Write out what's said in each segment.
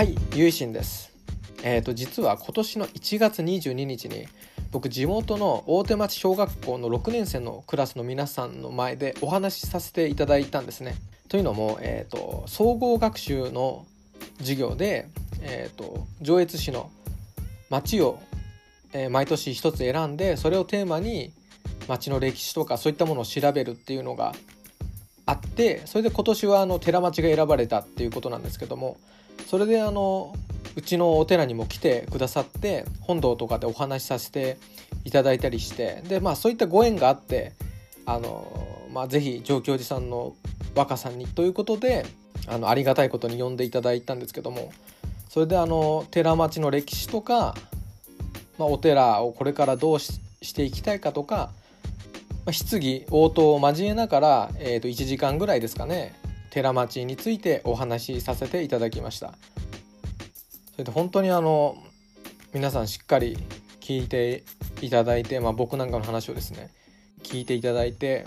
はいゆいしんです。え、ー、と実は今年の1月22日に僕地元の大手町小学校の6年生のクラスの皆さんの前でお話しさせていただいたんですね。というのも、えーと、総合学習の授業で、えーと、上越市の町を、えー、毎年一つ選んでそれをテーマに町の歴史とかそういったものを調べるっていうのがあってそれで今年はあの寺町が選ばれたっていうことなんですけどもそれであのうちのお寺にも来てくださって本堂とかでお話しさせていただいたりしてでまあそういったご縁があってあのまあ是非上京寺さんの若さんにということであのありがたいことに呼んでいただいたんですけどもそれであの寺町の歴史とか、まあ、お寺をこれからどうしていきたいかとか、質疑応答を交えながら、えー、と1時間ぐらいですかね寺町についてお話しさせていただきました。それで本当にあの皆さんしっかり聞いていただいて、まあ、僕なんかの話をですね聞いていただいて、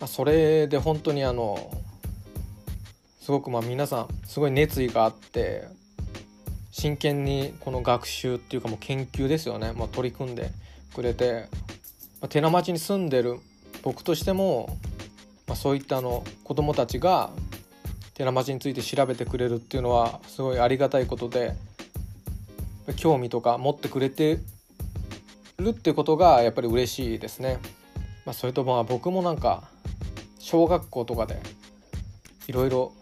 まあ、それで本当にあのすごくまあ皆さんすごい熱意があって真剣にこの学習っていうかもう研究ですよね、まあ、取り組んでくれて、まあ、寺町に住んでる僕としても、まあ、そういったあの子どもたちが寺町について調べてくれるっていうのはすごいありがたいことで興味とか持ってくれてるってことがやっぱり嬉しいですね。まあ、それとまあ僕もなんか小学校とかでいろいろ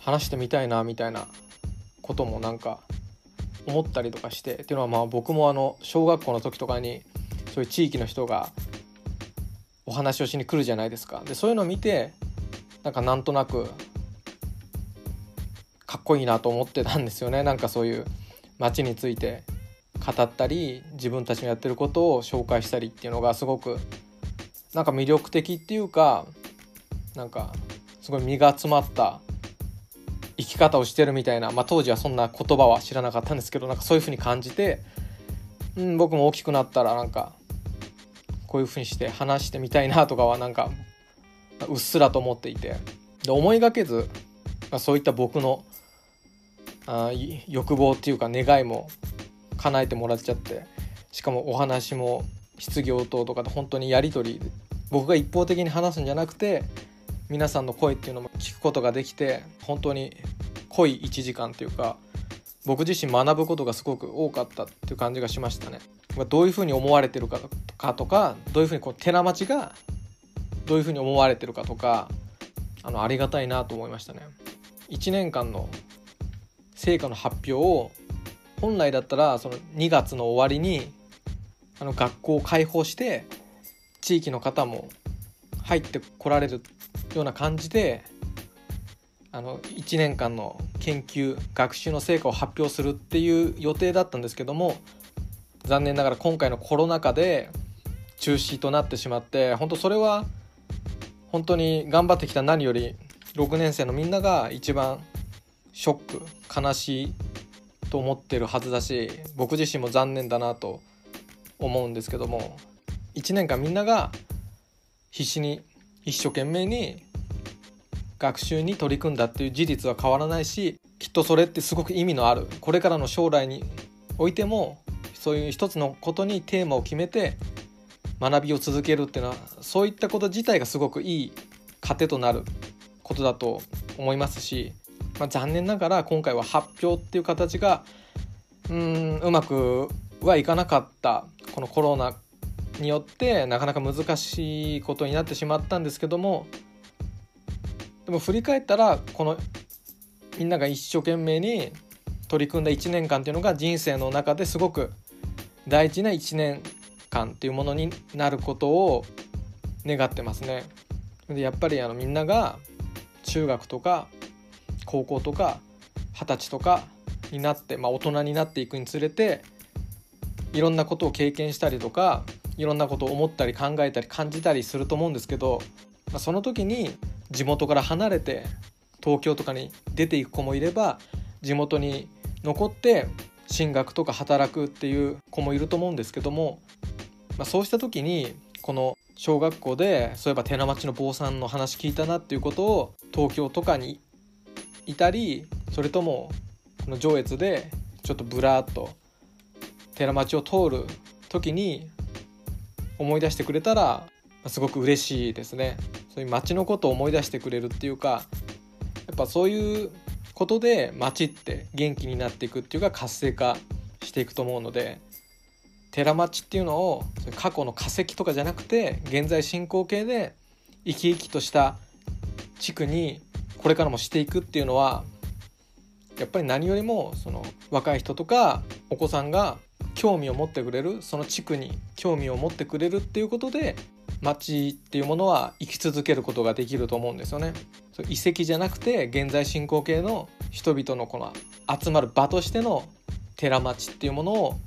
話してみたいなみたいなこともなんか思ったりとかしてっていうのはまあ僕もあの小学校の時とかにそういう地域の人がお話をしに来るじゃないですか。でそういうのを見てなんかなんとなくかっこいいなと思ってたんですよね。なんかそういう街について語ったり自分たちのやってることを紹介したりっていうのがすごくなんか魅力的っていうかなんかすごい身が詰まった生き方をしてるみたいな、まあ、当時はそんな言葉は知らなかったんですけどなんかそういうふうに感じて、うん、僕も大きくなったらなんかこういうふうにして話してみたいなとかはなんかうっすらと思っていてで思いがけず、まあ、そういった僕のあ欲望っていうか願いも叶えてもらっちゃってしかもお話も質疑応答とかで本当にやり取り僕が一方的に話すんじゃなくて皆さんの声っていうのも聞くことができて本当に濃い1時間っていうか僕自身学ぶことがすごく多かったっていう感じがしましたね。どういうふうに思われてるかかとかどういうふうにこう寺町がどういうふうに思われてるかとかあのありがたいなと思いましたね。1年間の成果の発表を本来だったらその2月の終わりにあの学校を開放して地域の方も入ってこられるような感じであの1年間の研究学習の成果を発表するっていう予定だったんですけども残念ながら今回のコロナ禍で中止となってしまって本当それは本当に頑張ってきた何より6年生のみんなが一番ショック悲しいと思ってるはずだし僕自身も残念だなと思うんですけども1年間みんなが必死に一生懸命に学習に取り組んだっていう事実は変わらないしきっとそれってすごく意味のある。これからの将来においてもそういう一つのことにテーマを決めて学びを続けるっていうのはそういったこと自体がすごくいい糧となることだと思いますし、まあ、残念ながら今回は発表っていう形がうんうまくはいかなかったこのコロナによってなかなか難しいことになってしまったんですけどもでも振り返ったらこのみんなが一生懸命に取り組んだ1年間っていうのが人生の中ですごく大事な1年間っていうものになることを願ってますね。でやっぱりあのみんなが中学とか高校とか二十歳とかになって、まあ、大人になっていくにつれていろんなことを経験したりとかいろんなことを思ったり考えたり感じたりすると思うんですけど、まあ、その時に地元から離れて東京とかに出ていく子もいれば地元に残って進学とか働くっていう子もいると思うんですけども、まあ、そうした時にこの小学校でそういえば寺町の坊さんの話聞いたなっていうことを東京とかにいたりそれともその上越でちょっとブラーっと寺町を通る時に思い出してくれたらすごく嬉しいですね。そういう街のことを思い出してくれるっていうかやっぱそういうことで街って元気になっていくっていうか活性化していくと思うので寺町っていうのを過去の化石とかじゃなくて現在進行形で生き生きとした地区にこれからもしていくっていうのはやっぱり何よりもその若い人とかお子さんが興味を持ってくれるその地区に興味を持ってくれるっていうことで町っていうものは生き続けることができると思うんですよね。遺跡じゃなくて現在進行形の人々のこの集まる場としての寺町っていうものを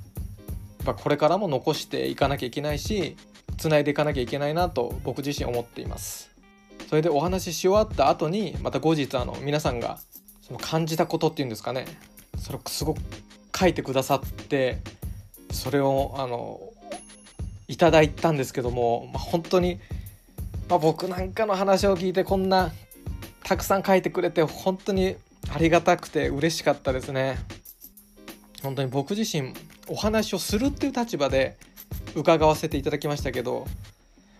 ぱこれからも残していかなきゃいけないしつないでいかなきゃいけないなと僕自身思っています。それでお話しし終わった後にまた後日あの皆さんがその感じたことっていうんですかねそれをすごく書いてくださってそれをあのいただいたんですけども、まあ、本当に、まあ、僕なんかの話を聞いてこんなたくさん書いてくれて本当にありがたくて嬉しかったですね。本当に僕自身お話をするっていう立場で伺わせていただきましたけど、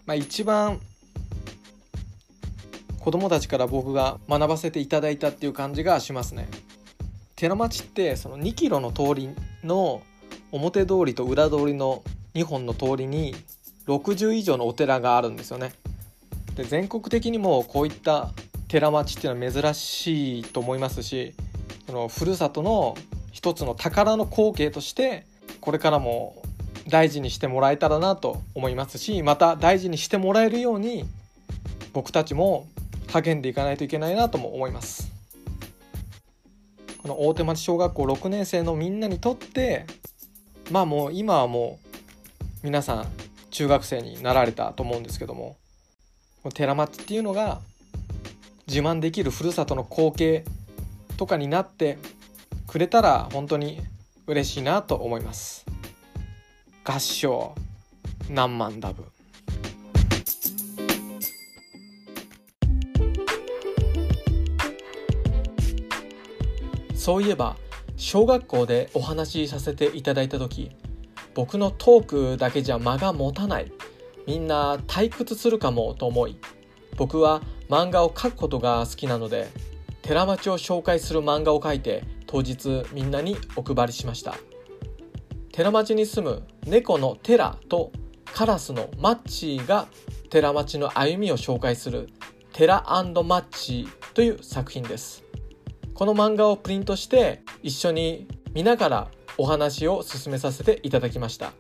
まあ、一番子供たちから僕が学ばせていただいたっていう感じがしますね。寺町ってその2キロの通りの表通りと裏通りの2本の通りに60以上のお寺があるんですよね。で全国的にもこういった寺町っていうのは珍しいと思いますしそのふるさとの一つの宝の光景としてこれからも大事にしてもらえたらなと思いますしまた大事にしてもらえるように僕たちも励んでいかないといけないなとも思います。この大手町小学校6年生のみんなにとってまあもう今はもう皆さん中学生になられたと思うんですけども寺町っていうのが自慢できるふるさとの光景とかになってくれたら本当に嬉しいなと思います。合唱何万ダブ。そういえば小学校でお話しさせていただいた時僕のトークだけじゃ間が持たない。みんな退屈するかもと思い僕は漫画を描くことが好きなので寺町を紹介する漫画を描いて当日みんなにお配りしました。寺町に住む猫のテラとカラスのマッチーが寺町の歩みを紹介するテラマッチーという作品です。この漫画をプリントして一緒に見ながらお話を進めさせていただきました。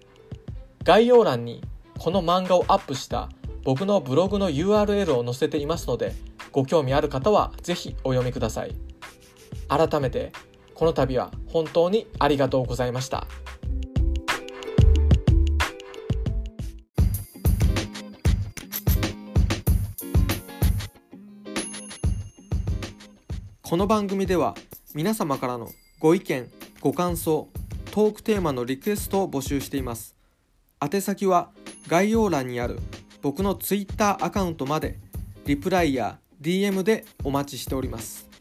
概要欄にこの漫画をアップした僕のブログの URL を載せていますのでご興味ある方は是非お読みください。改めてこの度は本当にありがとうございました。この番組では皆様からのご意見ご感想トークテーマのリクエストを募集しています。宛先は概要欄にある僕の Twitter アカウントまでリプライや DM でお待ちしております。